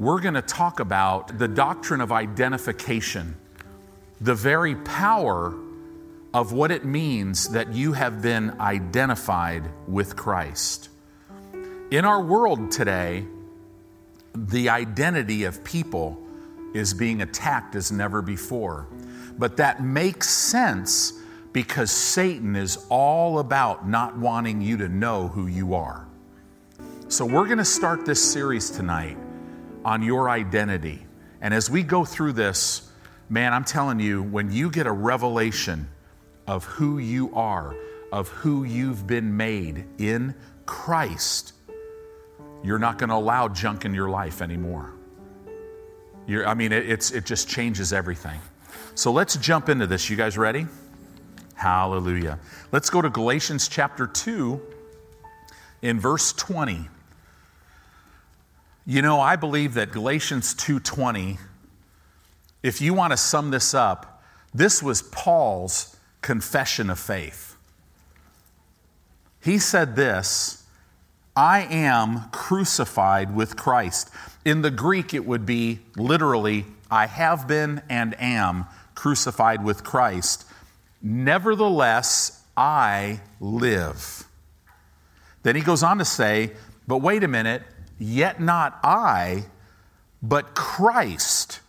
we're going to talk about the doctrine of identification, the very power of what it means that you have been identified with Christ. In our world today, the identity of people is being attacked as never before. But that makes sense because Satan is all about not wanting you to know who you are. So, we're going to start this series tonight on your identity. And as we go through this, man, I'm telling you, when you get a revelation of who you are, of who you've been made in Christ, you're not going to allow junk in your life anymore. You're, I mean, it, it's, it just changes everything. So let's jump into this. You guys ready? Hallelujah. Let's go to Galatians chapter 2 in verse 20. You know, I believe that Galatians 2:20 if you want to sum this up, this was Paul's confession of faith. He said this, I am crucified with Christ. In the Greek it would be literally I have been and am crucified with Christ. Nevertheless, I live. Then he goes on to say, but wait a minute, Yet not I, but Christ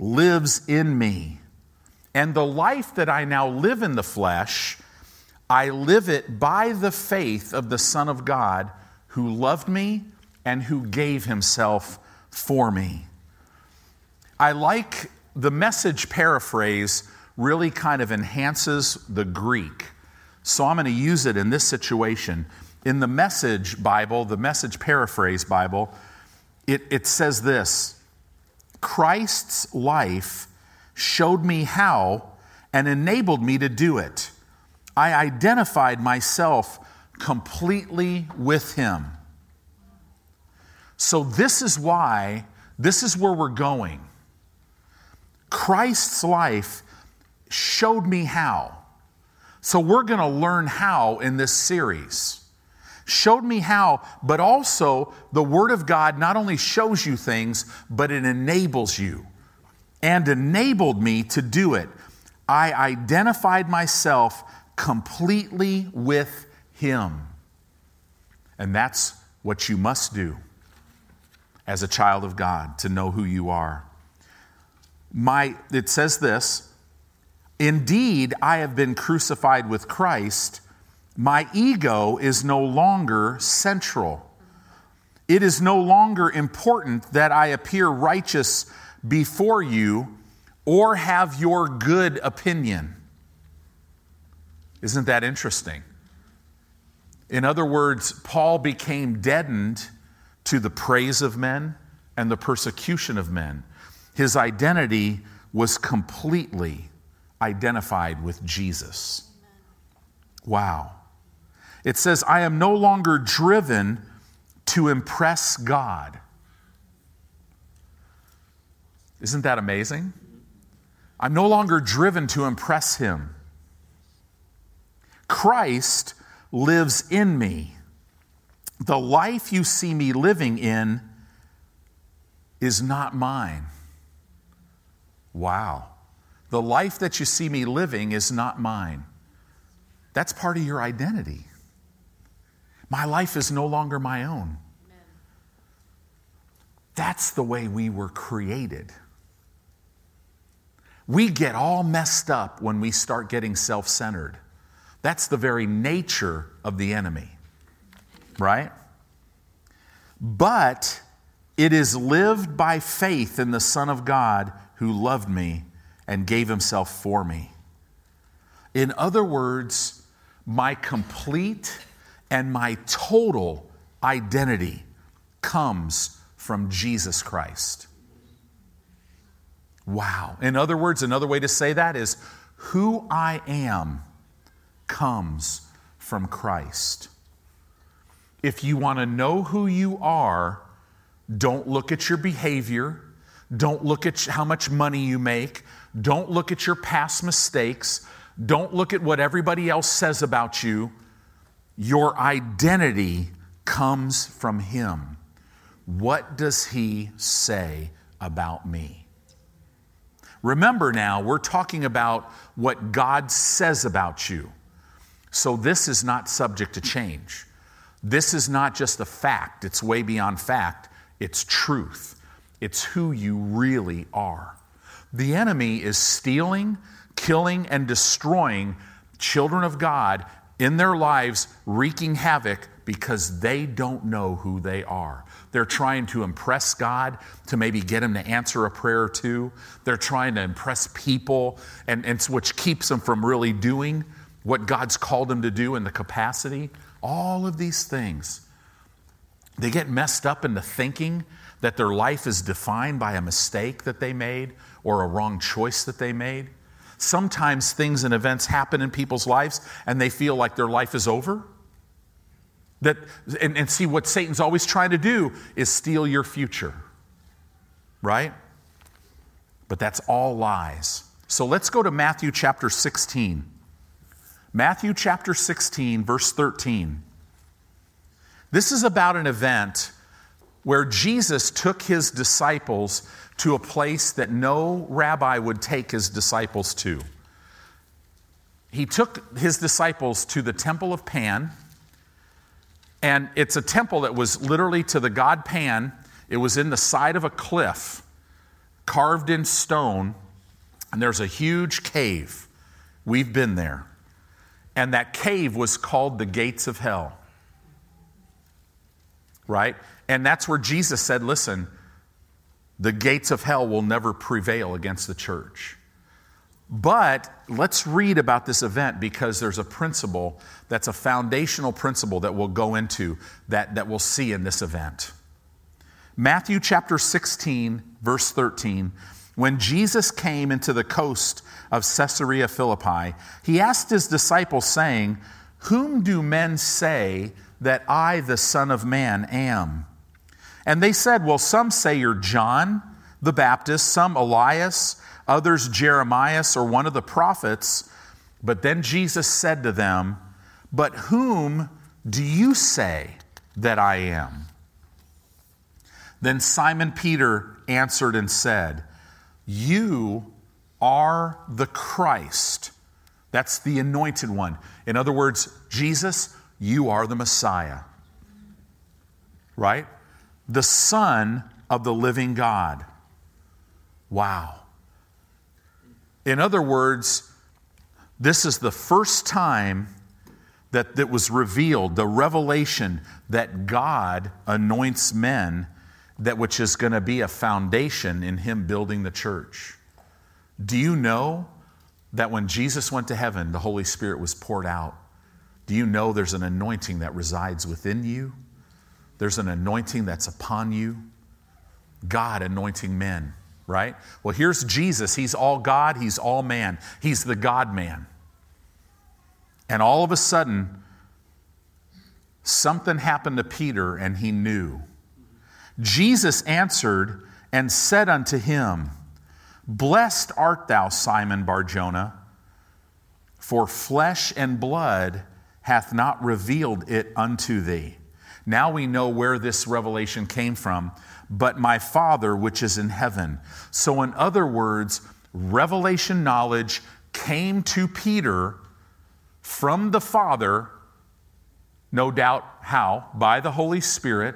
lives in me. And the life that I now live in the flesh, I live it by the faith of the Son of God who loved me and who gave himself for me. I like the message paraphrase, really kind of enhances the Greek. So I'm going to use it in this situation. In the Message Bible, the Message Paraphrase Bible, it, it says this Christ's life showed me how and enabled me to do it. I identified myself completely with him. So, this is why, this is where we're going. Christ's life showed me how. So, we're going to learn how in this series showed me how, but also the Word of God not only shows you things, but it enables you and enabled me to do it. I identified myself completely with Him. And that's what you must do as a child of God to know who you are. My, it says this Indeed, I have been crucified with Christ my ego is no longer central. It is no longer important that I appear righteous before you or have your good opinion. Isn't that interesting? In other words, Paul became deadened to the praise of men and the persecution of men. His identity was completely identified with Jesus. Wow. It says, I am no longer driven to impress God. Isn't that amazing? I'm no longer driven to impress Him. Christ lives in me. The life you see me living in is not mine. Wow. The life that you see me living is not mine. That's part of your identity. My life is no longer my own. That's the way we were created. We get all messed up when we start getting self centered. That's the very nature of the enemy, right? But it is lived by faith in the Son of God who loved me and gave himself for me. In other words, my complete and my total identity comes from Jesus Christ. Wow. In other words, another way to say that is who I am comes from Christ. If you want to know who you are, don't look at your behavior. Don't look at how much money you make. Don't look at your past mistakes. Don't look at what everybody else says about you. Your identity comes from Him. What does he say about me? Remember now, we're talking about what God says about you. So this is not subject to change. This is not just a fact, it's way beyond fact, it's truth. It's who you really are. The enemy is stealing, killing, and destroying children of God in their lives, wreaking havoc because they don't know who they are. They're trying to impress God to maybe get him to answer a prayer or two. They're trying to impress people, and, and which keeps them from really doing what God's called them to do in the capacity. All of these things. They get messed up into thinking that their life is defined by a mistake that they made or a wrong choice that they made. Sometimes things and events happen in people's lives and they feel like their life is over. That, and, and see, what Satan's always trying to do is steal your future, right? But that's all lies. So let's go to Matthew chapter 16. Matthew chapter 16, verse 13. This is about an event where Jesus took his disciples to a place that no rabbi would take his disciples to. He took his disciples to the temple of Pan, and it's a temple that was literally to the god Pan. It was in the side of a cliff, carved in stone, and there's a huge cave. We've been there. And that cave was called the gates of hell. Right? And that's where Jesus said, listen, the gates of hell will never prevail against the church. But let's read about this event because there's a principle that's a foundational principle that we'll go into that, that we'll see in this event. Matthew chapter 16, verse 13. When Jesus came into the coast of Caesarea Philippi, he asked his disciples, saying, Whom do men say that I, the Son of Man, am? And they said, Well, some say you're John the Baptist, some Elias, others Jeremiah or one of the prophets. But then Jesus said to them, But whom do you say that I am? Then Simon Peter answered and said, You are the Christ. That's the anointed one. In other words, Jesus, you are the Messiah. Right? The Son of the living God. Wow. In other words, this is the first time that it was revealed, the revelation that God anoints men, that which is going to be a foundation in Him building the church. Do you know that when Jesus went to heaven, the Holy Spirit was poured out? Do you know there's an anointing that resides within you? There's an anointing that's upon you. God anointing men, right? Well, here's Jesus. He's all God, He's all man, He's the God man. And all of a sudden, something happened to Peter and he knew. Jesus answered and said unto him, Blessed art thou, Simon Barjona, for flesh and blood hath not revealed it unto thee. Now we know where this revelation came from, but my Father which is in heaven. So, in other words, revelation knowledge came to Peter from the Father, no doubt how? By the Holy Spirit,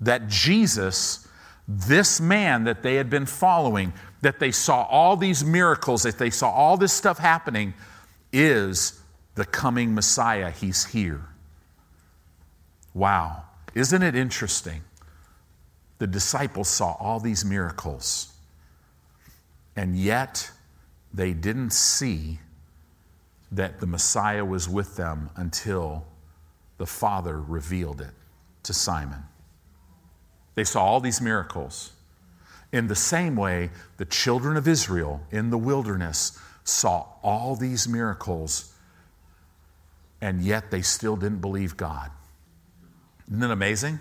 that Jesus, this man that they had been following, that they saw all these miracles, that they saw all this stuff happening, is the coming Messiah. He's here. Wow. Isn't it interesting? The disciples saw all these miracles, and yet they didn't see that the Messiah was with them until the Father revealed it to Simon. They saw all these miracles. In the same way, the children of Israel in the wilderness saw all these miracles, and yet they still didn't believe God. Isn't it amazing?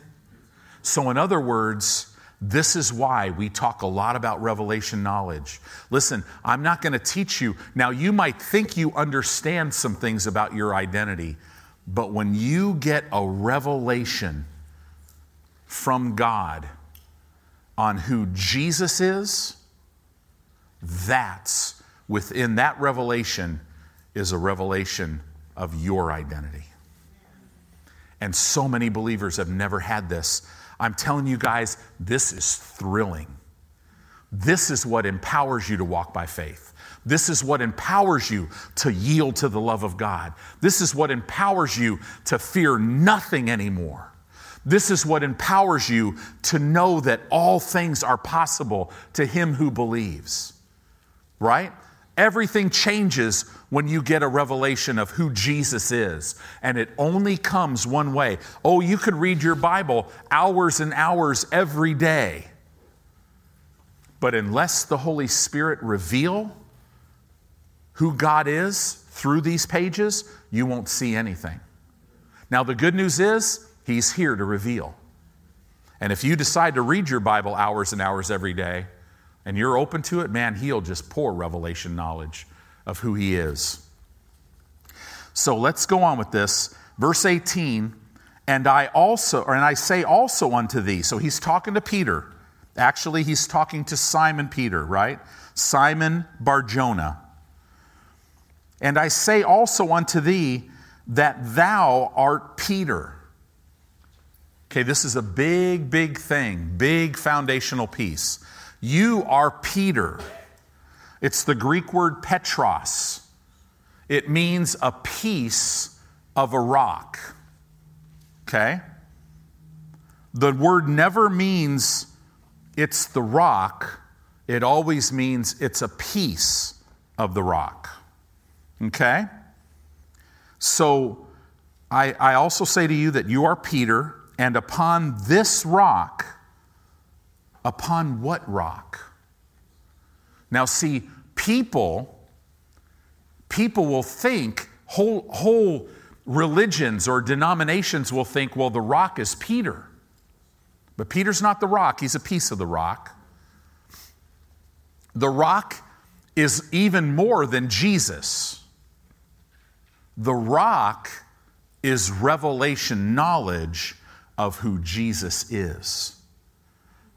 So, in other words, this is why we talk a lot about revelation knowledge. Listen, I'm not going to teach you. Now, you might think you understand some things about your identity, but when you get a revelation from God on who Jesus is, that's within that revelation is a revelation of your identity. And so many believers have never had this. I'm telling you guys, this is thrilling. This is what empowers you to walk by faith. This is what empowers you to yield to the love of God. This is what empowers you to fear nothing anymore. This is what empowers you to know that all things are possible to him who believes. Right? Everything changes when you get a revelation of who Jesus is, and it only comes one way. Oh, you could read your Bible hours and hours every day, but unless the Holy Spirit reveal who God is through these pages, you won't see anything. Now, the good news is, He's here to reveal. And if you decide to read your Bible hours and hours every day, and you're open to it, man, He'll just pour revelation knowledge of who He is. So let's go on with this. Verse 18, and I also, and I say also unto thee. So he's talking to Peter. Actually, he's talking to Simon Peter, right? Simon Barjona. And I say also unto thee that thou art Peter. Okay, this is a big, big thing, big foundational piece. You are Peter. It's the Greek word Petros. It means a piece of a rock. Okay? The word never means it's the rock, it always means it's a piece of the rock. Okay? So I, I also say to you that you are Peter, and upon this rock, upon what rock? Now, see, people, people will think, whole, whole religions or denominations will think, well, the rock is Peter. But Peter's not the rock, he's a piece of the rock. The rock is even more than Jesus. The rock is revelation knowledge of who Jesus is.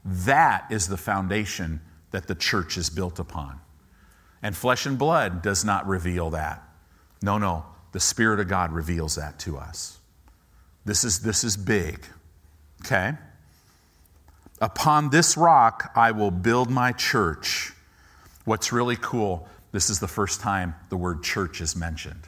That is the foundation that the church is built upon. And flesh and blood does not reveal that. No, no, the Spirit of God reveals that to us. This is, this is big. Okay? Upon this rock I will build my church. What's really cool, this is the first time the word church is mentioned.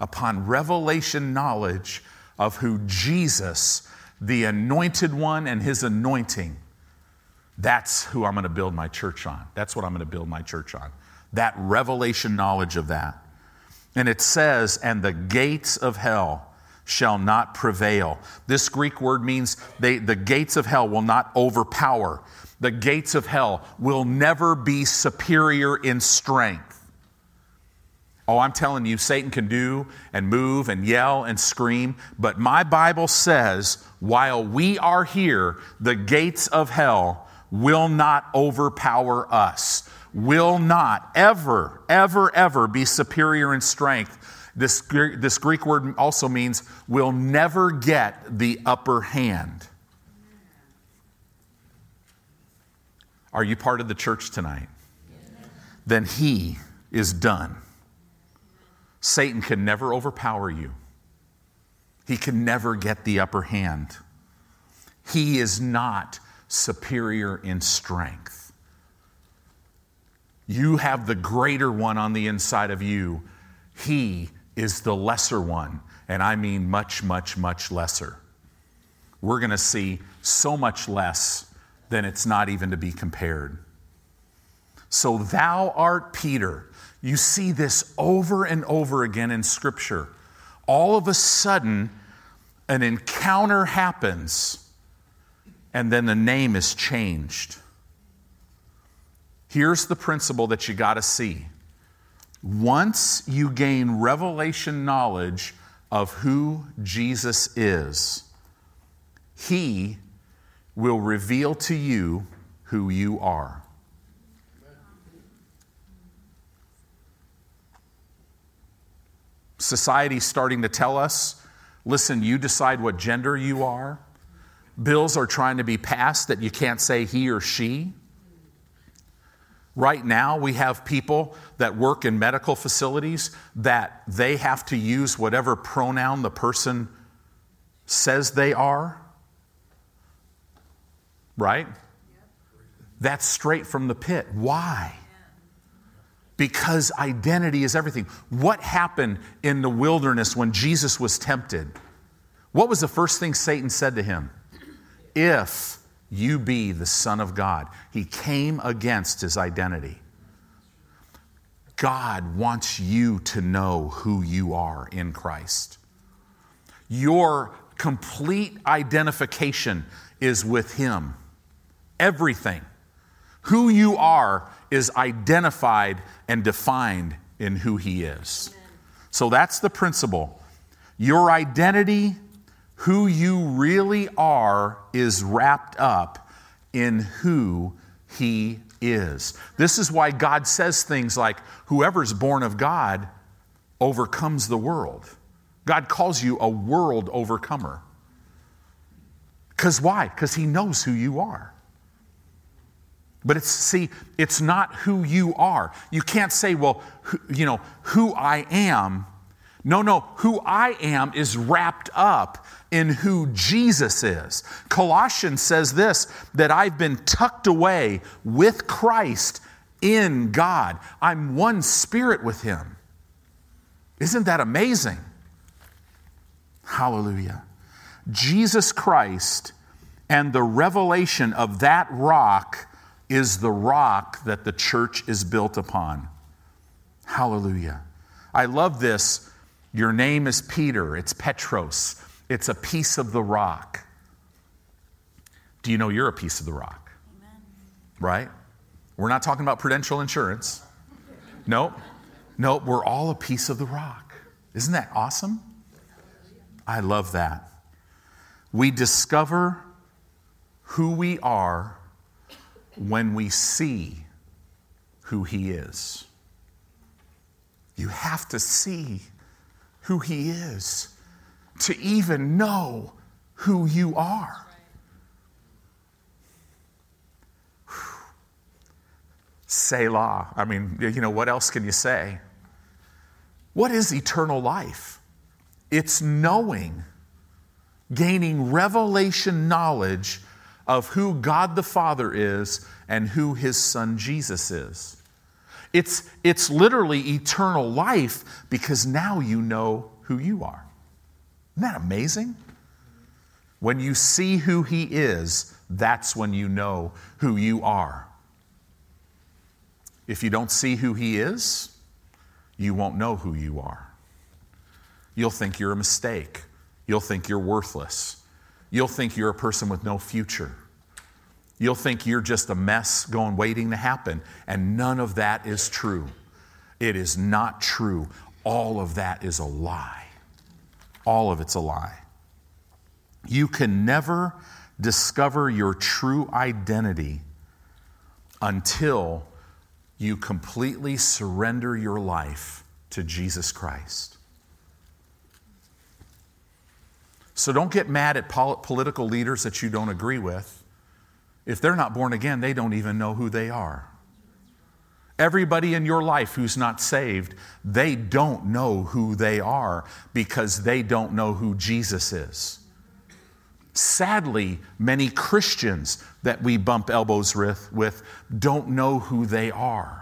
Upon revelation knowledge of who Jesus the anointed one and his anointing. That's who I'm going to build my church on. That's what I'm going to build my church on. That revelation knowledge of that. And it says, and the gates of hell shall not prevail. This Greek word means they, the gates of hell will not overpower. The gates of hell will never be superior in strength. Oh, I'm telling you, Satan can do and move and yell and scream, but my Bible says while we are here, the gates of hell will not overpower us, will not ever, ever, ever be superior in strength. This, this Greek word also means will never get the upper hand. Are you part of the church tonight? Then he is done. Satan can never overpower you. He can never get the upper hand. He is not superior in strength. You have the greater one on the inside of you. He is the lesser one, and I mean much, much, much lesser. We're going to see so much less than it's not even to be compared. So, thou art Peter. You see this over and over again in Scripture. All of a sudden, an encounter happens, and then the name is changed. Here's the principle that you got to see. Once you gain revelation knowledge of who Jesus is, He will reveal to you who you are. Society's starting to tell us Listen, you decide what gender you are. Bills are trying to be passed that you can't say he or she. Right now, we have people that work in medical facilities that they have to use whatever pronoun the person says they are. Right? That's straight from the pit. Why? Because identity is everything. What happened in the wilderness when Jesus was tempted? What was the first thing Satan said to him? If you be the Son of God. He came against his identity. God wants you to know who you are in Christ. Your complete identification is with Him. Everything. Who you are is identified and defined in who He is. So that's the principle. Your identity who you really are is wrapped up in who He is. This is why God says things like, whoever's born of God overcomes the world. God calls you a world overcomer. Because why? Because He knows who you are. But it's, see, it's not who you are. You can't say, well, who, you know, who I am. No, no, who I am is wrapped up in who Jesus is. Colossians says this that I've been tucked away with Christ in God. I'm one spirit with Him. Isn't that amazing? Hallelujah. Jesus Christ and the revelation of that rock is the rock that the church is built upon. Hallelujah. I love this. Your name is Peter, it's Petros. It's a piece of the rock. Do you know you're a piece of the rock? Amen. Right? We're not talking about prudential insurance. Nope. Nope, we're all a piece of the rock. Isn't that awesome? I love that. We discover who we are when we see who He is. You have to see who He is to even know who you are. Selah. I mean, you know, what else can you say? What is eternal life? It's knowing, gaining revelation knowledge of who God the Father is and who his Son Jesus is. It's, it's literally eternal life because now you know who you are. Isn't that amazing? When you see who He is, that's when you know who you are. If you don't see who He is, you won't know who you are. You'll think you're a mistake. You'll think you're worthless. You'll think you're a person with no future. You'll think you're just a mess going waiting to happen. And none of that is true. It is not true. All of that is a lie all of it's a lie. You can never discover your true identity until you completely surrender your life to Jesus Christ. So don't get mad at political leaders that you don't agree with. If they're not born again, they don't even know who they are. Everybody in your life who's not saved, they don't know who they are because they don't know who Jesus is. Sadly, many Christians that we bump elbows with, don't know who they are.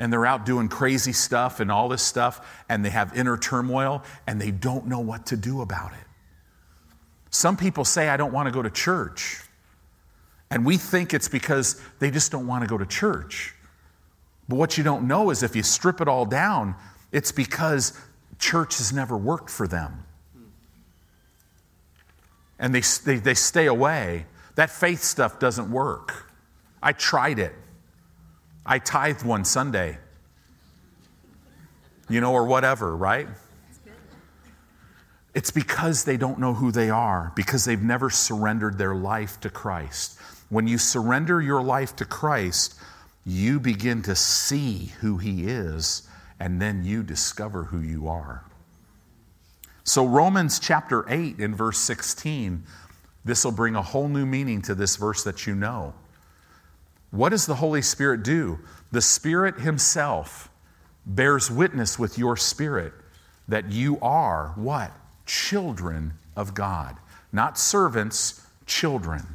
And they're out doing crazy stuff and all this stuff, and they have inner turmoil, and they don't know what to do about it. Some people say, I don't want to go to church. And we think it's because they just don't want to go to church. But what you don't know is if you strip it all down, it's because church has never worked for them. And they, they, they stay away. That faith stuff doesn't work. I tried it. I tithed one Sunday, you know, or whatever, right? It's because they don't know who they are, because they've never surrendered their life to Christ. When you surrender your life to Christ, you begin to see who He is, and then you discover who you are. So, Romans chapter 8 in verse 16, this will bring a whole new meaning to this verse that you know. What does the Holy Spirit do? The Spirit Himself bears witness with your spirit that you are what? Children of God. Not servants, children.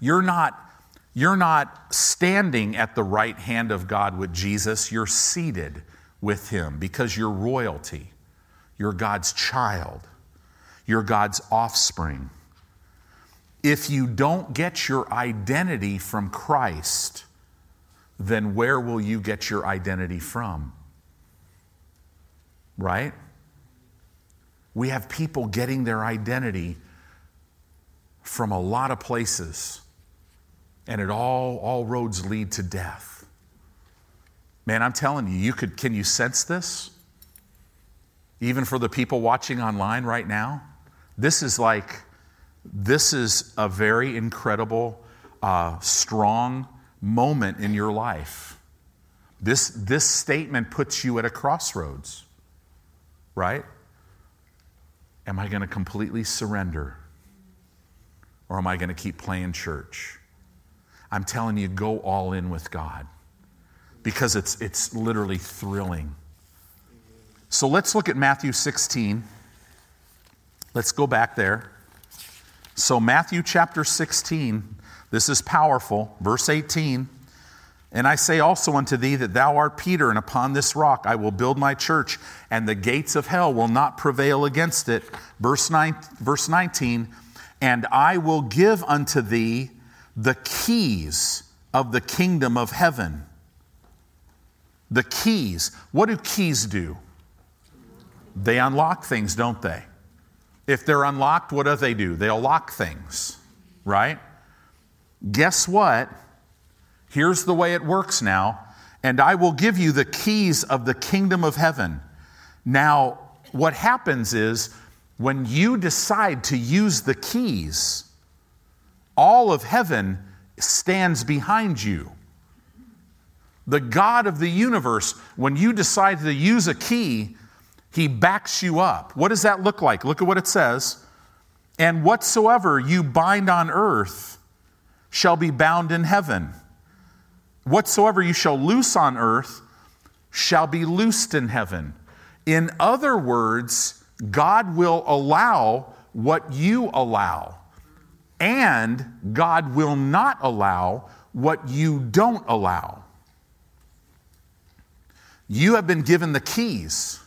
You're not, you're not standing at the right hand of God with Jesus, you're seated with Him because you're royalty. You're God's child. You're God's offspring. If you don't get your identity from Christ, then where will you get your identity from? Right? We have people getting their identity from a lot of places, and it all, all roads lead to death. Man, I'm telling you, you could, can you sense this? even for the people watching online right now, this is like, this is a very incredible, uh, strong moment in your life. This, this statement puts you at a crossroads, right? Am I going to completely surrender? Or am I going to keep playing church? I'm telling you, go all in with God because it's, it's literally thrilling. So let's look at Matthew 16. Let's go back there. So, Matthew chapter 16, this is powerful. Verse 18. And I say also unto thee that thou art Peter, and upon this rock I will build my church, and the gates of hell will not prevail against it. Verse, 9, verse 19. And I will give unto thee the keys of the kingdom of heaven. The keys. What do keys do? They unlock things, don't they? If they're unlocked, what do they do? They'll lock things, right? Guess what? Here's the way it works now. And I will give you the keys of the kingdom of heaven. Now, what happens is when you decide to use the keys, all of heaven stands behind you. The God of the universe, when you decide to use a key, he backs you up. What does that look like? Look at what it says. And whatsoever you bind on earth shall be bound in heaven. Whatsoever you shall loose on earth shall be loosed in heaven. In other words, God will allow what you allow, and God will not allow what you don't allow. You have been given the keys.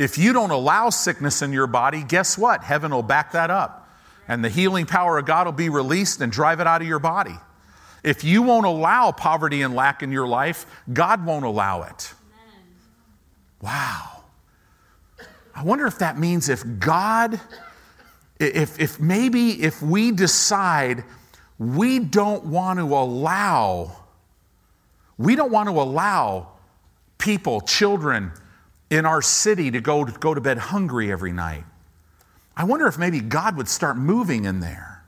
If you don't allow sickness in your body, guess what? Heaven will back that up. And the healing power of God will be released and drive it out of your body. If you won't allow poverty and lack in your life, God won't allow it. Wow. I wonder if that means if God, if, if maybe if we decide we don't want to allow, we don't want to allow people, children, in our city to go, to go to bed hungry every night. I wonder if maybe God would start moving in there.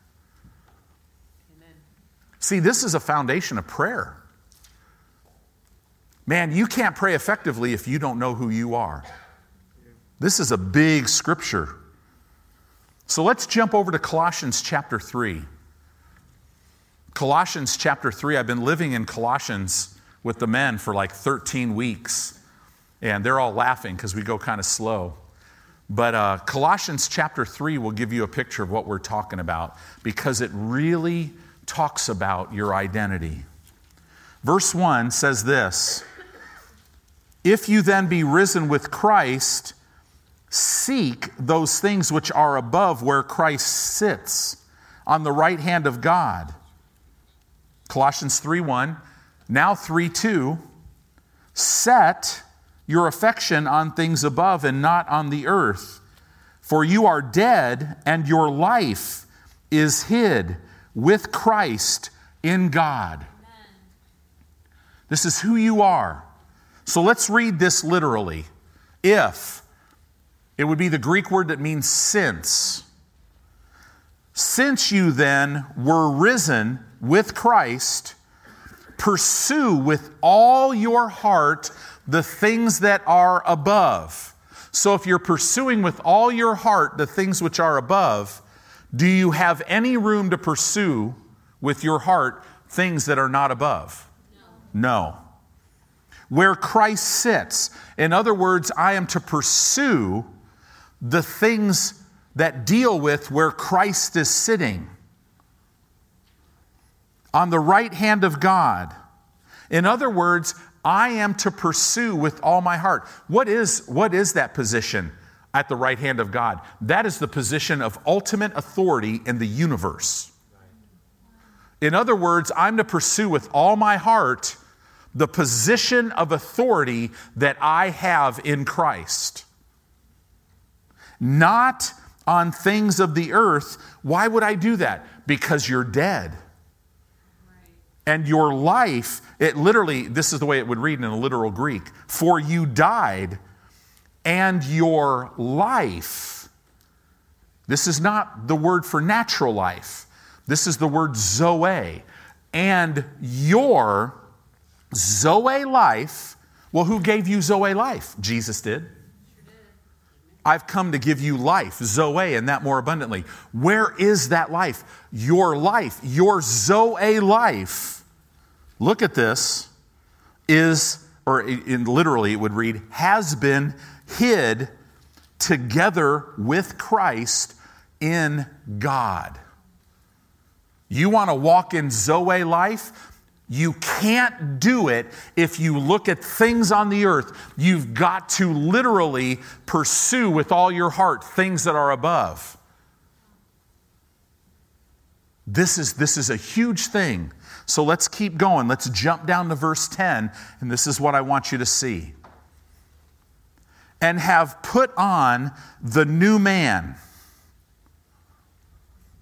Amen. See, this is a foundation of prayer. Man, you can't pray effectively if you don't know who you are. This is a big scripture. So let's jump over to Colossians chapter 3. Colossians chapter 3, I've been living in Colossians with the men for like 13 weeks. And they're all laughing because we go kind of slow. But uh, Colossians chapter 3 will give you a picture of what we're talking about because it really talks about your identity. Verse 1 says this If you then be risen with Christ, seek those things which are above where Christ sits on the right hand of God. Colossians 3 1. Now 3 2. Set your affection on things above and not on the earth. For you are dead, and your life is hid with Christ in God. Amen. This is who you are. So let's read this literally. If, it would be the Greek word that means since. Since you then were risen with Christ, pursue with all your heart the things that are above. So if you're pursuing with all your heart the things which are above, do you have any room to pursue with your heart things that are not above? No. no. Where Christ sits, in other words, I am to pursue the things that deal with where Christ is sitting on the right hand of God. In other words, I am to pursue with all my heart. What is, what is that position at the right hand of God? That is the position of ultimate authority in the universe. In other words, I'm to pursue with all my heart the position of authority that I have in Christ. Not on things of the earth. Why would I do that? Because you're dead. And your life, it literally, this is the way it would read in a literal Greek for you died, and your life, this is not the word for natural life, this is the word zoe. And your zoe life, well, who gave you zoe life? Jesus did. I've come to give you life, Zoe, and that more abundantly. Where is that life? Your life, your Zoe life. Look at this, is, or in literally it would read, has been hid together with Christ in God. You want to walk in Zoe life? You can't do it if you look at things on the earth. You've got to literally pursue with all your heart things that are above. This is, this is a huge thing. So let's keep going. Let's jump down to verse 10, and this is what I want you to see. And have put on the new man.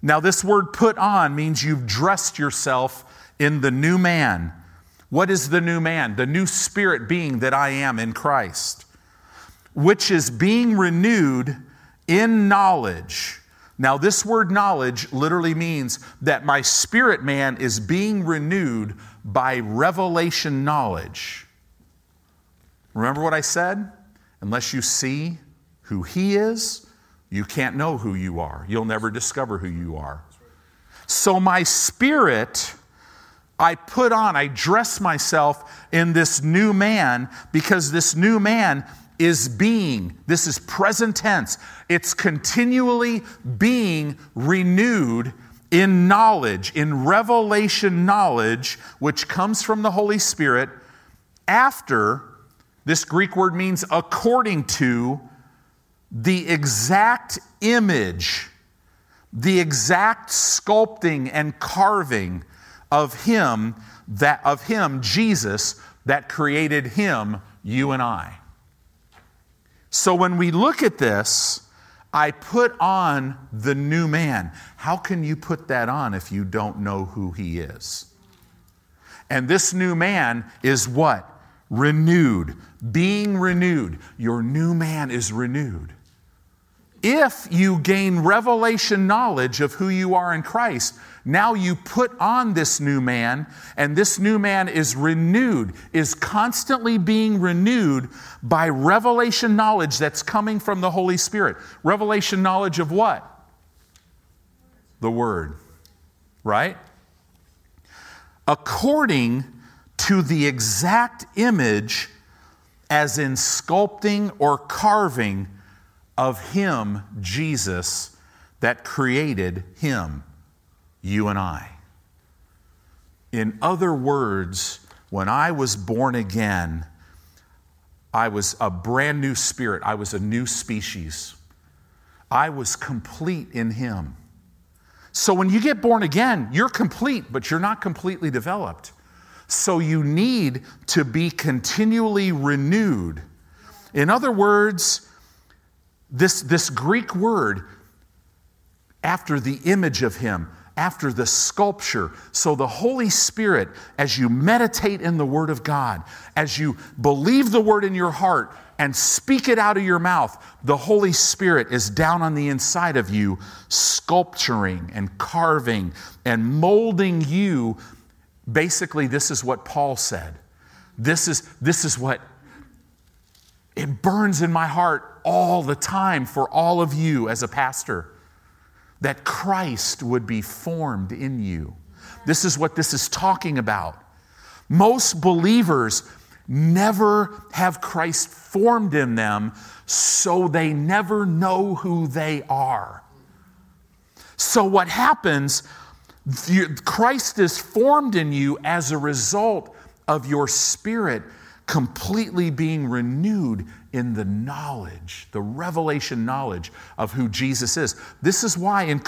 Now, this word put on means you've dressed yourself in the new man. What is the new man? The new spirit being that I am in Christ, which is being renewed in knowledge. Now, this word knowledge literally means that my spirit man is being renewed by revelation knowledge. Remember what I said? Unless you see who he is, you can't know who you are. You'll never discover who you are. So, my spirit I put on, I dress myself in this new man because this new man is being. This is present tense. It's continually being renewed in knowledge, in revelation knowledge, which comes from the Holy Spirit after, this Greek word means according to, the exact image, the exact sculpting and carving of him that of him Jesus that created him you and I. So when we look at this, I put on the new man. How can you put that on if you don't know who he is? And this new man is what? Renewed, being renewed. Your new man is renewed. If you gain revelation knowledge of who you are in Christ, now you put on this new man, and this new man is renewed, is constantly being renewed by revelation knowledge that's coming from the Holy Spirit. Revelation knowledge of what? The Word, right? According to the exact image, as in sculpting or carving of Him, Jesus, that created Him you and I. In other words, when I was born again, I was a brand new spirit. I was a new species. I was complete in Him. So when you get born again, you're complete, but you're not completely developed. So you need to be continually renewed. In other words, this, this Greek word, after the image of Him, after the sculpture. So, the Holy Spirit, as you meditate in the Word of God, as you believe the Word in your heart and speak it out of your mouth, the Holy Spirit is down on the inside of you, sculpturing and carving and molding you. Basically, this is what Paul said. This is, this is what It burns in my heart all the time for all of you as a pastor that Christ would be formed in you. This is what this is talking about. Most believers never have Christ formed in them, so they never know who they are. So, what happens, Christ is formed in you as a result of your spirit completely being renewed in the knowledge, the revelation knowledge of who Jesus is. This is why in,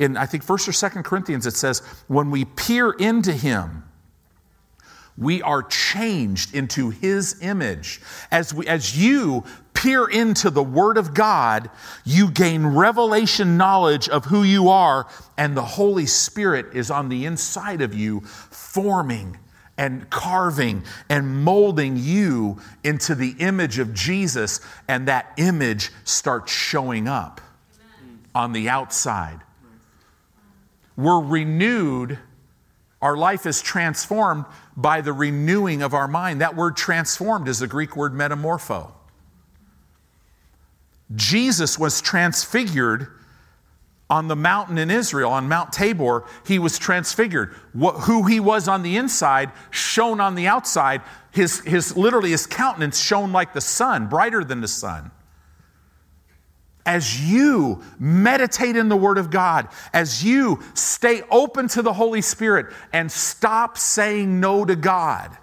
in I think 1st or 2nd Corinthians it says, when we peer into him, we are changed into his image. As, we, as you peer into the Word of God, you gain revelation knowledge of who you are, and the Holy Spirit is on the inside of you, forming and carving and molding you into the image of Jesus, and that image starts showing up Amen. on the outside. We're renewed, our life is transformed by the renewing of our mind. That word transformed is the Greek word metamorpho. Jesus was transfigured on the mountain in Israel, on Mount Tabor, he was transfigured. What, who he was on the inside, shone on the outside. His, his, literally, his countenance shone like the sun, brighter than the sun. As you meditate in the Word of God, as you stay open to the Holy Spirit and stop saying no to God,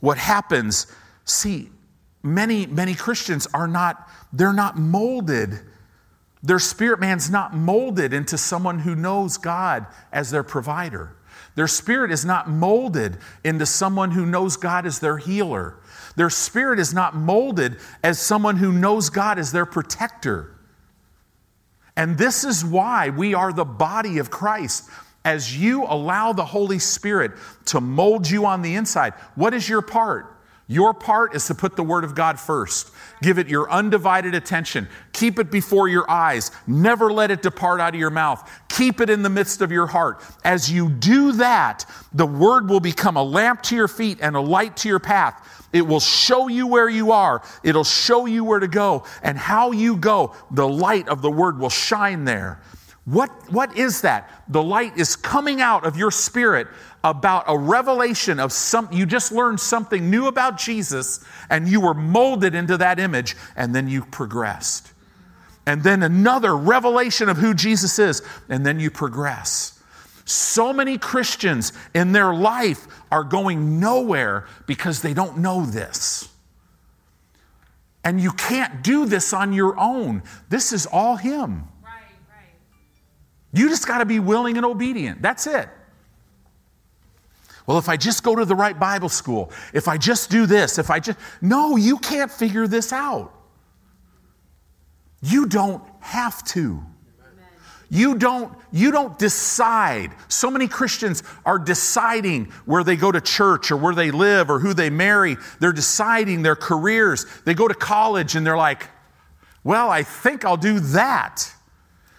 what happens, see, many, many Christians are not, they're not molded their spirit man's not molded into someone who knows God as their provider. Their spirit is not molded into someone who knows God as their healer. Their spirit is not molded as someone who knows God as their protector. And this is why we are the body of Christ. As you allow the Holy Spirit to mold you on the inside, what is your part? Your part is to put the Word of God first. Give it your undivided attention. Keep it before your eyes. Never let it depart out of your mouth. Keep it in the midst of your heart. As you do that, the Word will become a lamp to your feet and a light to your path. It will show you where you are, it'll show you where to go, and how you go, the light of the Word will shine there. What, what is that? The light is coming out of your spirit about a revelation of some, you just learned something new about Jesus and you were molded into that image and then you progressed. And then another revelation of who Jesus is and then you progress. So many Christians in their life are going nowhere because they don't know this. And you can't do this on your own. This is all Him. Right, right. You just got to be willing and obedient. That's it. Well, if I just go to the right Bible school, if I just do this, if I just. No, you can't figure this out. You don't have to. You don't, you don't decide. So many Christians are deciding where they go to church or where they live or who they marry. They're deciding their careers. They go to college and they're like, well, I think I'll do that.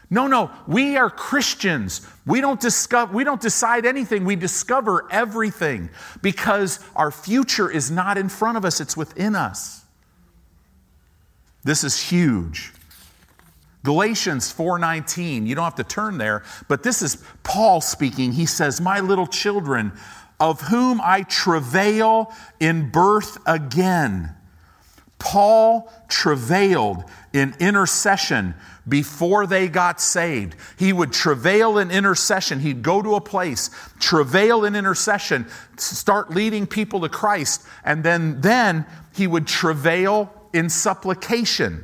No, no, we are Christians. We don't, discover, we don't decide anything, we discover everything because our future is not in front of us, it's within us. This is huge. Galatians 4:19. You don't have to turn there, but this is Paul speaking. He says, "My little children, of whom I travail in birth again." Paul travailed in intercession before they got saved. He would travail in intercession. He'd go to a place, travail in intercession, start leading people to Christ, and then, then he would travail in supplication.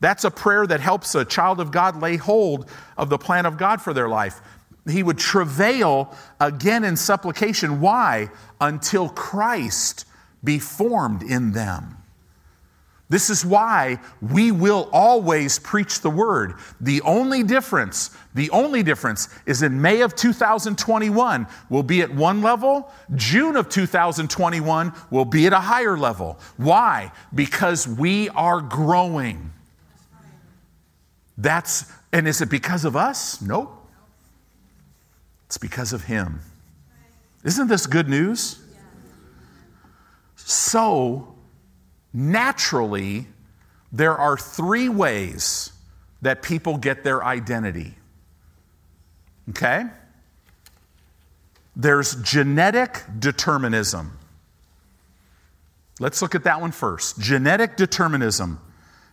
That's a prayer that helps a child of God lay hold of the plan of God for their life. He would travail again in supplication. Why? Until Christ be formed in them. This is why we will always preach the word. The only difference, the only difference is in May of 2021, we'll be at one level. June of 2021, we'll be at a higher level. Why? Because we are growing. That's, and is it because of us? Nope. It's because of Him. Isn't this good news? So, naturally, there are three ways that people get their identity. Okay? There's genetic determinism. Let's look at that one first. Genetic determinism.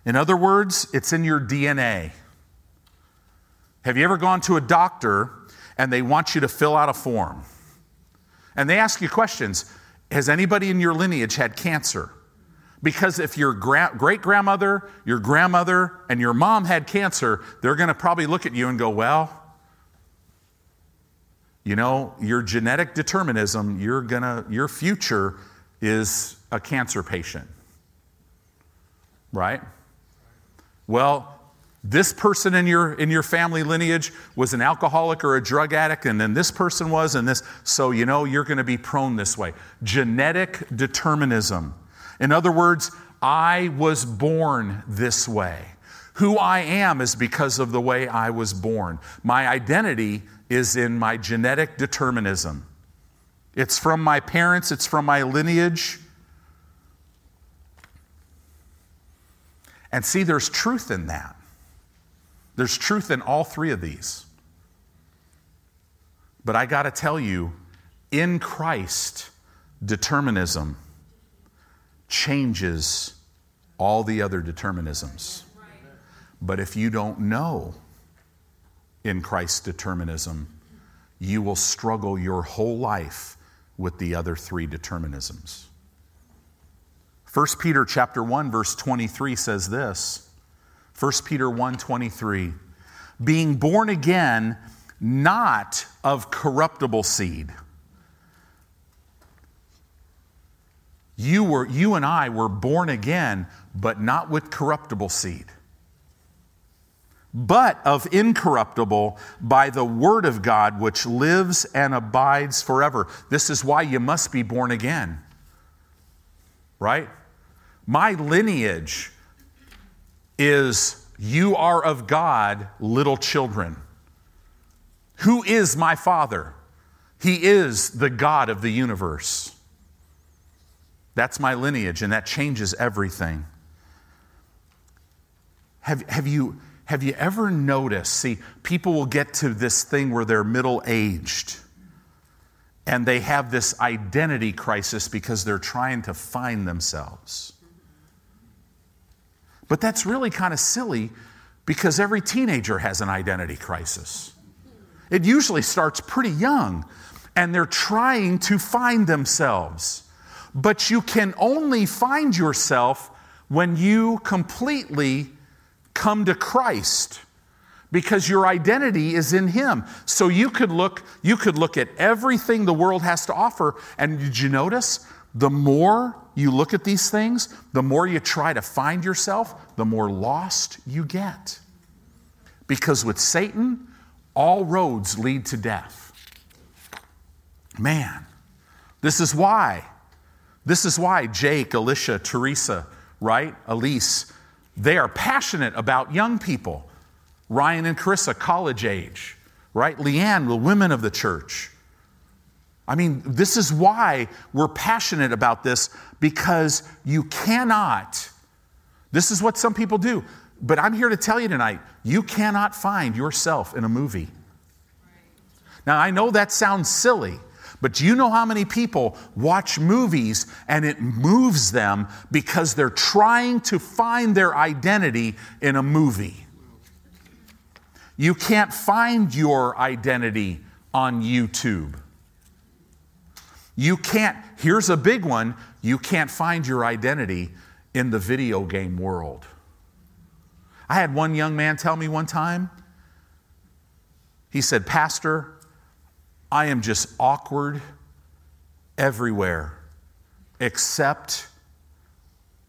In other words, it's in your DNA. Have you ever gone to a doctor and they want you to fill out a form? And they ask you questions Has anybody in your lineage had cancer? Because if your gra- great grandmother, your grandmother, and your mom had cancer, they're going to probably look at you and go, Well, you know, your genetic determinism, you're gonna, your future is a cancer patient. Right? Well, this person in your in your family lineage was an alcoholic or a drug addict and then this person was and this so you know you're going to be prone this way genetic determinism in other words i was born this way who i am is because of the way i was born my identity is in my genetic determinism. It's from my parents, it's from my lineage. And see, there's truth in that. There's truth in all three of these. But I got to tell you, in Christ, determinism changes all the other determinisms. But if you don't know in Christ's determinism, you will struggle your whole life with the other three determinisms. 1 Peter chapter 1 verse 23 says this. 1 Peter 1:23 being born again not of corruptible seed. You were you and I were born again but not with corruptible seed but of incorruptible by the word of God, which lives and abides forever. This is why you must be born again. Right? My lineage is you are of God, little children. Who is my Father? He is the God of the universe. That's my lineage, and that changes everything. Have, have you have you ever noticed? See, people will get to this thing where they're middle aged and they have this identity crisis because they're trying to find themselves. But that's really kind of silly because every teenager has an identity crisis. It usually starts pretty young and they're trying to find themselves. But you can only find yourself when you completely come to Christ because your identity is in him. So you could look you could look at everything the world has to offer and did you notice the more you look at these things, the more you try to find yourself, the more lost you get. Because with Satan, all roads lead to death. Man, this is why. This is why Jake, Alicia, Teresa, right? Elise, they are passionate about young people. Ryan and Carissa, college age, right? Leanne, the women of the church. I mean, this is why we're passionate about this because you cannot, this is what some people do, but I'm here to tell you tonight you cannot find yourself in a movie. Now, I know that sounds silly, but do you know how many people watch movies and it moves them because they're trying to find their identity in a movie? You can't find your identity on YouTube. You can't, here's a big one you can't find your identity in the video game world. I had one young man tell me one time, he said, Pastor, I am just awkward everywhere, except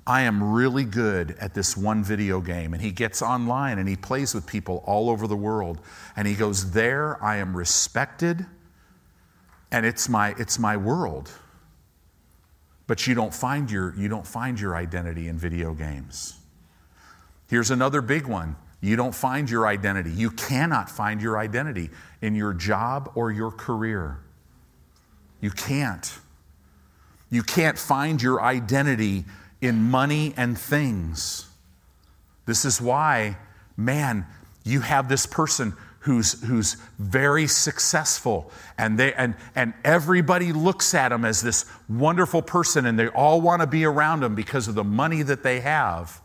I am really good at this one video game. And he gets online and he plays with people all over the world. And he goes, There I am respected, and it's my, it's my world. But you don't, find your, you don't find your identity in video games. Here's another big one you don't find your identity. You cannot find your identity in your job or your career. You can't. You can't find your identity in money and things. This is why, man, you have this person who's, who's very successful and, they, and, and everybody looks at him as this wonderful person and they all want to be around him because of the money that they have.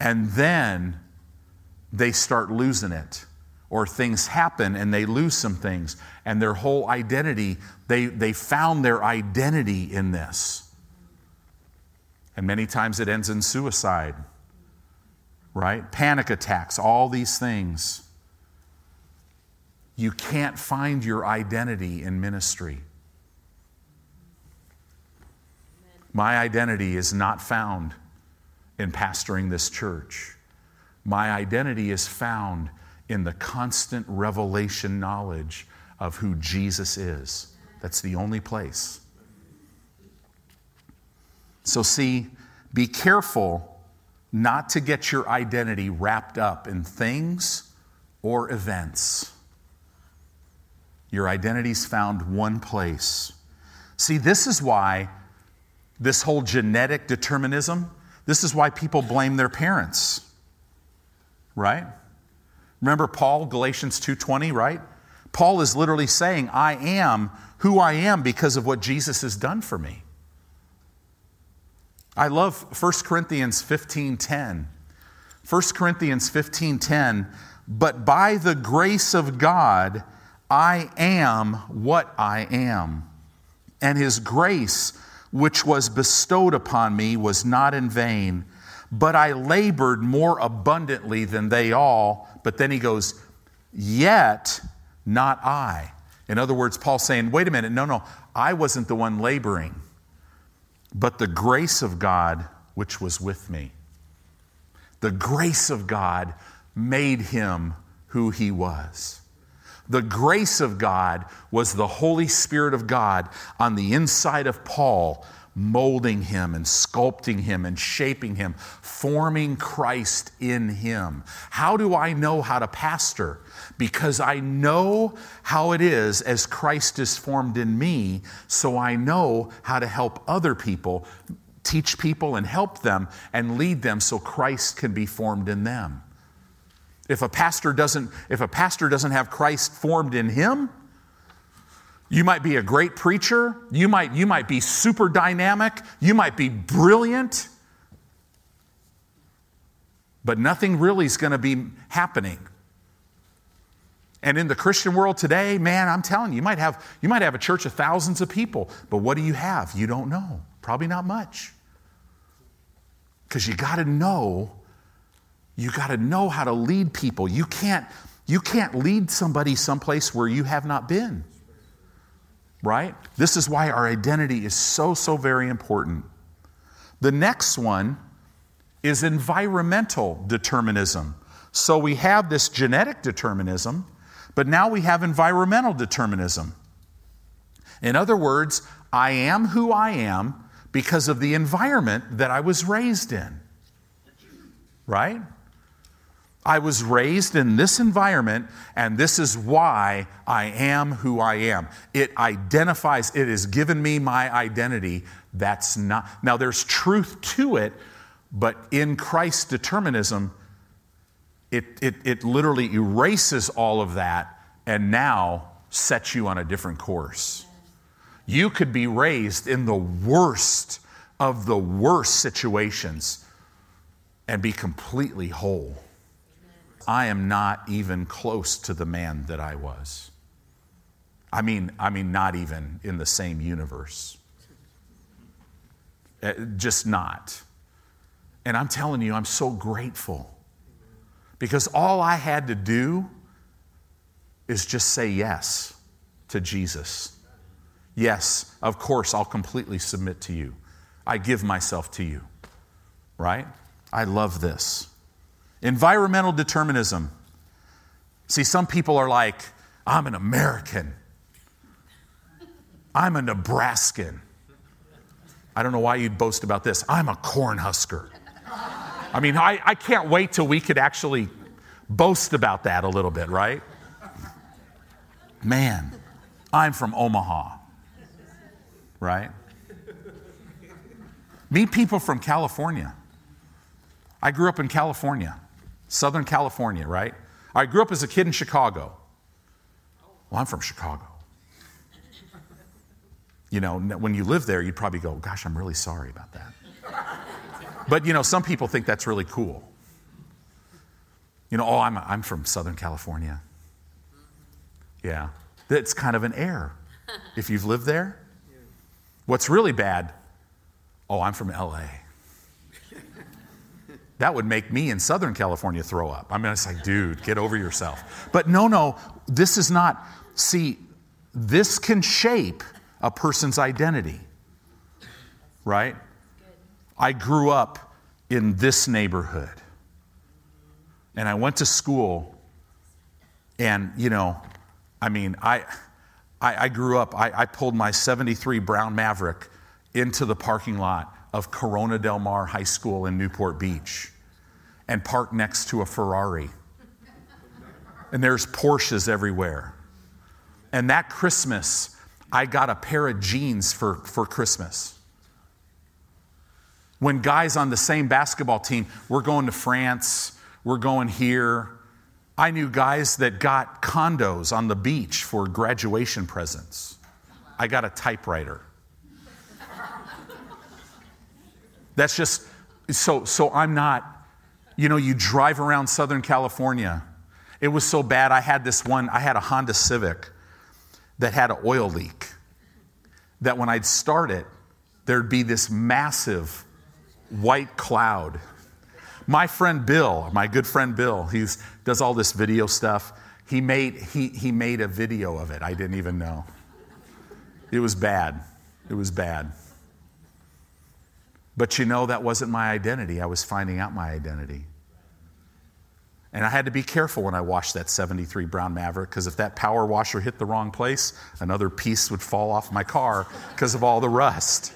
And then they start losing it or things happen and they lose some things and their whole identity they, they found their identity in this and many times it ends in suicide right panic attacks all these things you can't find your identity in ministry. My identity is not found in pastoring this church. My identity is found in the constant revelation knowledge of who Jesus is. That's the only place. So, see, be careful not to get your identity wrapped up in things or events. Your identity's found one place. See, this is why this whole genetic determinism, this is why people blame their parents. Right? Remember Paul, Galatians 2:20, right? Paul is literally saying, "I am who I am because of what Jesus has done for me." I love 1 Corinthians 15:10. 1 Corinthians 15:10, "But by the grace of God, I am what I am. And his grace, which was bestowed upon me, was not in vain, but I labored more abundantly than they all. But then he goes, Yet not I. In other words, Paul's saying, Wait a minute, no, no, I wasn't the one laboring, but the grace of God which was with me. The grace of God made him who he was. The grace of God was the Holy Spirit of God on the inside of Paul, molding him and sculpting him and shaping him, forming Christ in him. How do I know how to pastor? Because I know how it is as Christ is formed in me, so I know how to help other people, teach people and help them and lead them so Christ can be formed in them. If a pastor doesn't, if a pastor doesn't have Christ formed in him, you might be a great preacher, you might, you might be super dynamic, you might be brilliant, but nothing really is going to be happening. And in the Christian world today, man, I'm telling you, you might have you might have a church of thousands of people, but what do you have? You don't know. Probably not much. Cuz you got to know you got to know how to lead people. You can't, you can't lead somebody someplace where you have not been. Right? This is why our identity is so, so very important. The next one is environmental determinism. So we have this genetic determinism, but now we have environmental determinism. In other words, I am who I am because of the environment that I was raised in. Right? I was raised in this environment, and this is why I am who I am. It identifies, it has given me my identity. That's not, now there's truth to it, but in Christ's determinism, it, it, it literally erases all of that and now sets you on a different course. You could be raised in the worst of the worst situations and be completely whole. I am not even close to the man that I was. I mean, I mean, not even in the same universe. Uh, just not. And I'm telling you, I'm so grateful because all I had to do is just say yes to Jesus. Yes, of course, I'll completely submit to you. I give myself to you, right? I love this. Environmental determinism. See, some people are like, I'm an American. I'm a Nebraskan. I don't know why you'd boast about this. I'm a cornhusker. I mean, I, I can't wait till we could actually boast about that a little bit, right? Man, I'm from Omaha, right? Meet people from California. I grew up in California, Southern California, right? I grew up as a kid in Chicago. Well, I'm from Chicago. You know, when you live there, you'd probably go, Gosh, I'm really sorry about that. But, you know, some people think that's really cool. You know, oh, I'm, I'm from Southern California. Yeah. That's kind of an air if you've lived there. What's really bad, oh, I'm from LA. That would make me in Southern California throw up. I mean, it's like, dude, get over yourself. But no, no, this is not. See, this can shape a person's identity, right? I grew up in this neighborhood. And I went to school, and, you know, I mean, I, I, I grew up, I, I pulled my 73 Brown Maverick into the parking lot of Corona Del Mar High School in Newport Beach and parked next to a Ferrari. And there's Porsches everywhere. And that Christmas, I got a pair of jeans for, for Christmas. When guys on the same basketball team, we're going to France, we're going here. I knew guys that got condos on the beach for graduation presents. I got a typewriter. That's just so so I'm not you know you drive around Southern California. It was so bad I had this one I had a Honda Civic that had an oil leak. That when I'd start it there'd be this massive white cloud my friend Bill, my good friend Bill, he does all this video stuff. He made, he, he made a video of it. I didn't even know. It was bad. It was bad. But you know, that wasn't my identity. I was finding out my identity. And I had to be careful when I washed that 73 Brown Maverick because if that power washer hit the wrong place, another piece would fall off my car because of all the rust.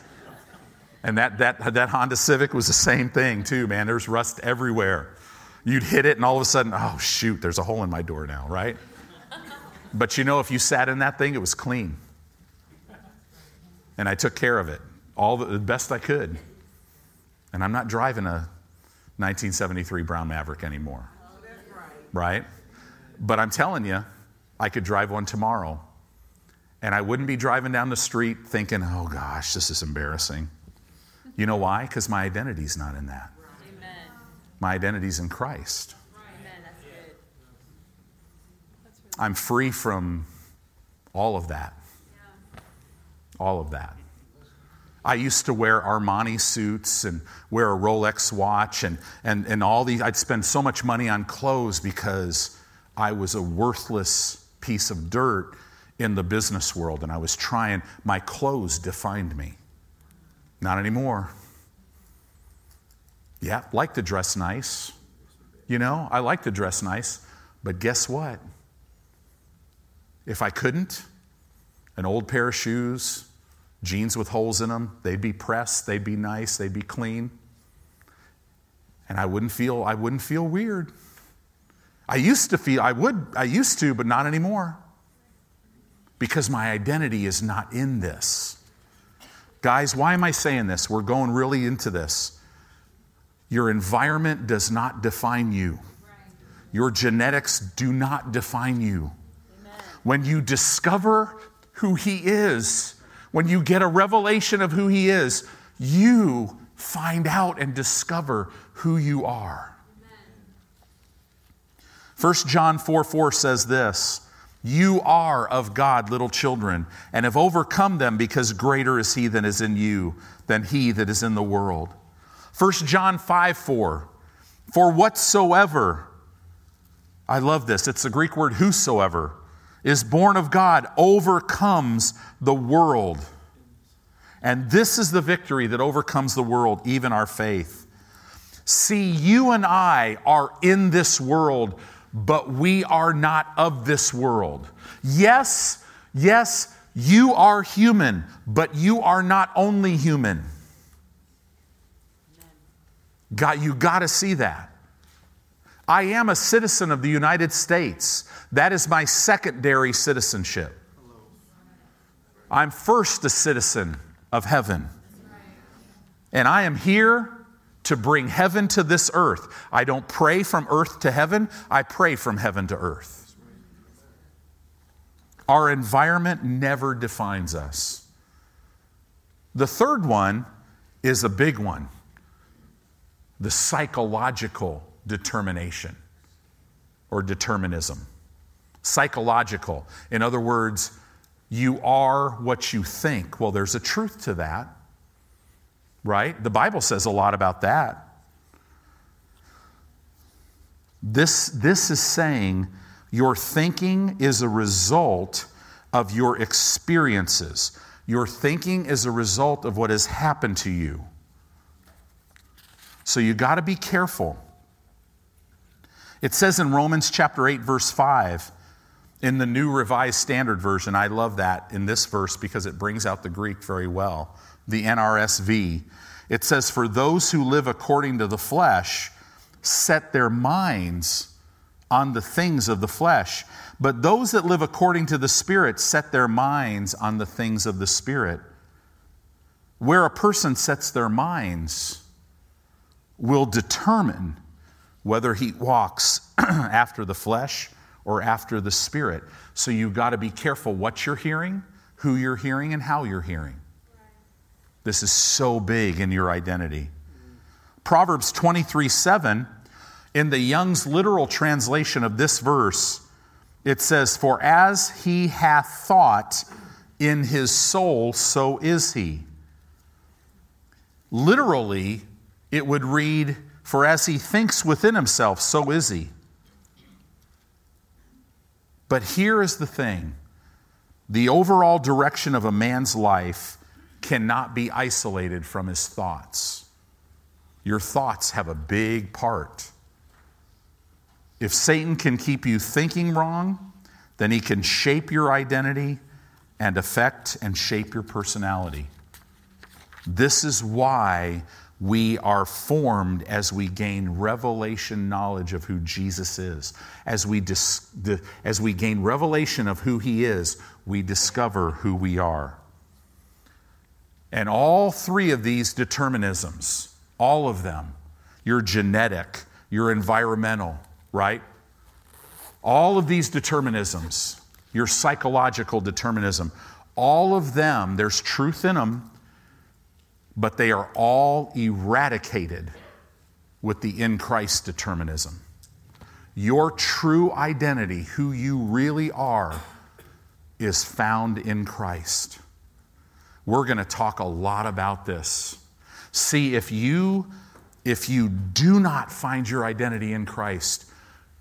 And that, that, that Honda Civic was the same thing, too, man. There's rust everywhere. You'd hit it, and all of a sudden, oh, shoot, there's a hole in my door now, right? But you know, if you sat in that thing, it was clean. And I took care of it all the, the best I could. And I'm not driving a 1973 Brown Maverick anymore. Oh, right. right? But I'm telling you, I could drive one tomorrow. And I wouldn't be driving down the street thinking, oh gosh, this is embarrassing. You know why? Because my identity's not in that. Amen. My identity's in Christ. I'm free from all of that. All of that. I used to wear Armani suits and wear a Rolex watch and, and, and all these. I'd spend so much money on clothes because I was a worthless piece of dirt in the business world and I was trying, my clothes defined me. Not anymore. Yeah, like to dress nice. You know, I like to dress nice. But guess what? If I couldn't, an old pair of shoes, jeans with holes in them, they'd be pressed, they'd be nice, they'd be clean. And I wouldn't feel I wouldn't feel weird. I used to feel I would I used to, but not anymore. Because my identity is not in this. Guys, why am I saying this? We're going really into this. Your environment does not define you. Your genetics do not define you. When you discover who He is, when you get a revelation of who He is, you find out and discover who you are. 1 John 4 4 says this you are of God, little children, and have overcome them because greater is he that is in you than he that is in the world. 1 John 5 4. For whatsoever, I love this, it's the Greek word whosoever, is born of God overcomes the world. And this is the victory that overcomes the world, even our faith. See, you and I are in this world but we are not of this world. Yes, yes, you are human, but you are not only human. God, you got to see that. I am a citizen of the United States. That is my secondary citizenship. I'm first a citizen of heaven. And I am here to bring heaven to this earth. I don't pray from earth to heaven, I pray from heaven to earth. Our environment never defines us. The third one is a big one the psychological determination or determinism. Psychological. In other words, you are what you think. Well, there's a truth to that, right? The Bible says a lot about that. This, this is saying your thinking is a result of your experiences. Your thinking is a result of what has happened to you. So you got to be careful. It says in Romans chapter 8, verse 5, in the New Revised Standard Version, I love that in this verse because it brings out the Greek very well. The NRSV, it says, For those who live according to the flesh set their minds on the things of the flesh, but those that live according to the Spirit set their minds on the things of the Spirit. Where a person sets their minds will determine whether he walks after the flesh or after the spirit. So you've got to be careful what you're hearing, who you're hearing, and how you're hearing. This is so big in your identity. Proverbs 23 7, in the Young's literal translation of this verse, it says, For as he hath thought in his soul, so is he. Literally, it would read, For as he thinks within himself, so is he. But here is the thing the overall direction of a man's life cannot be isolated from his thoughts. Your thoughts have a big part. If Satan can keep you thinking wrong, then he can shape your identity and affect and shape your personality. This is why we are formed as we gain revelation knowledge of who Jesus is. As we, dis- as we gain revelation of who He is, we discover who we are. And all three of these determinisms, all of them, your genetic, your environmental, right? All of these determinisms, your psychological determinism, all of them, there's truth in them, but they are all eradicated with the in Christ determinism. Your true identity, who you really are, is found in Christ. We're going to talk a lot about this. See, if you if you do not find your identity in Christ,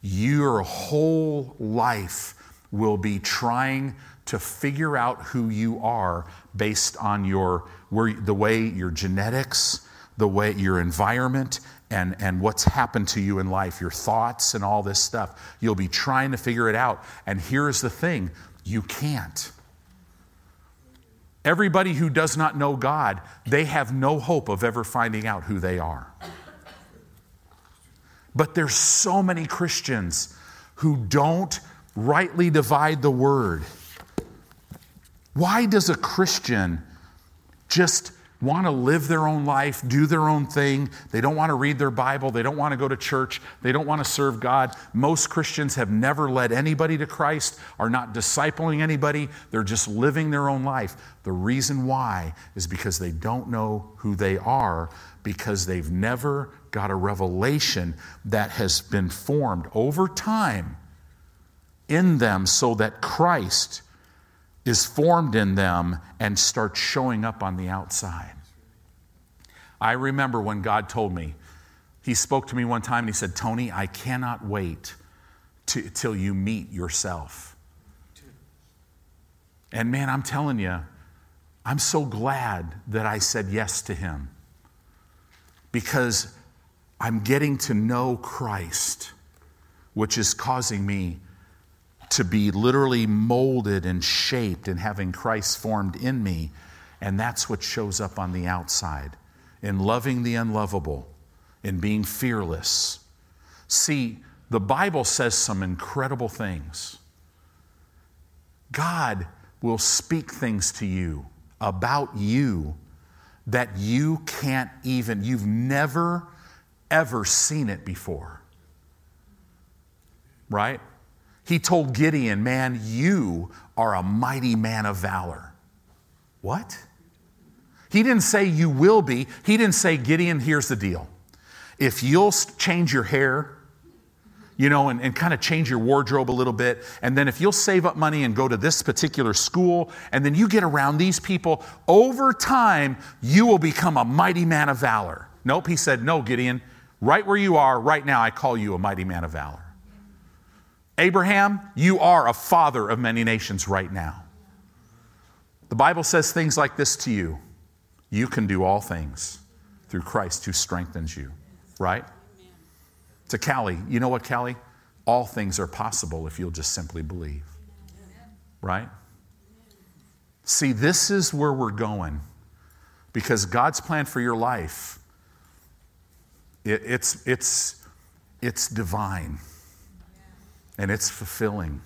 your whole life will be trying to figure out who you are based on your where, the way your genetics, the way your environment, and, and what's happened to you in life, your thoughts, and all this stuff. You'll be trying to figure it out. And here's the thing you can't. Everybody who does not know God, they have no hope of ever finding out who they are. But there's so many Christians who don't rightly divide the word. Why does a Christian just want to live their own life, do their own thing. They don't want to read their Bible. They don't want to go to church. They don't want to serve God. Most Christians have never led anybody to Christ, are not discipling anybody. They're just living their own life. The reason why is because they don't know who they are, because they've never got a revelation that has been formed over time in them so that Christ is formed in them and starts showing up on the outside. I remember when God told me, He spoke to me one time and He said, Tony, I cannot wait to, till you meet yourself. And man, I'm telling you, I'm so glad that I said yes to Him because I'm getting to know Christ, which is causing me to be literally molded and shaped and having Christ formed in me. And that's what shows up on the outside in loving the unlovable, in being fearless. See, the Bible says some incredible things. God will speak things to you about you that you can't even, you've never, ever seen it before. Right? He told Gideon, Man, you are a mighty man of valor. What? He didn't say you will be. He didn't say, Gideon, here's the deal. If you'll change your hair, you know, and, and kind of change your wardrobe a little bit, and then if you'll save up money and go to this particular school, and then you get around these people, over time, you will become a mighty man of valor. Nope, he said, No, Gideon, right where you are, right now, I call you a mighty man of valor. Abraham, you are a father of many nations right now. The Bible says things like this to you you can do all things through Christ who strengthens you, right? To Callie, you know what, Callie? All things are possible if you'll just simply believe, right? See, this is where we're going because God's plan for your life, it, it's, it's, it's divine and it's fulfilling.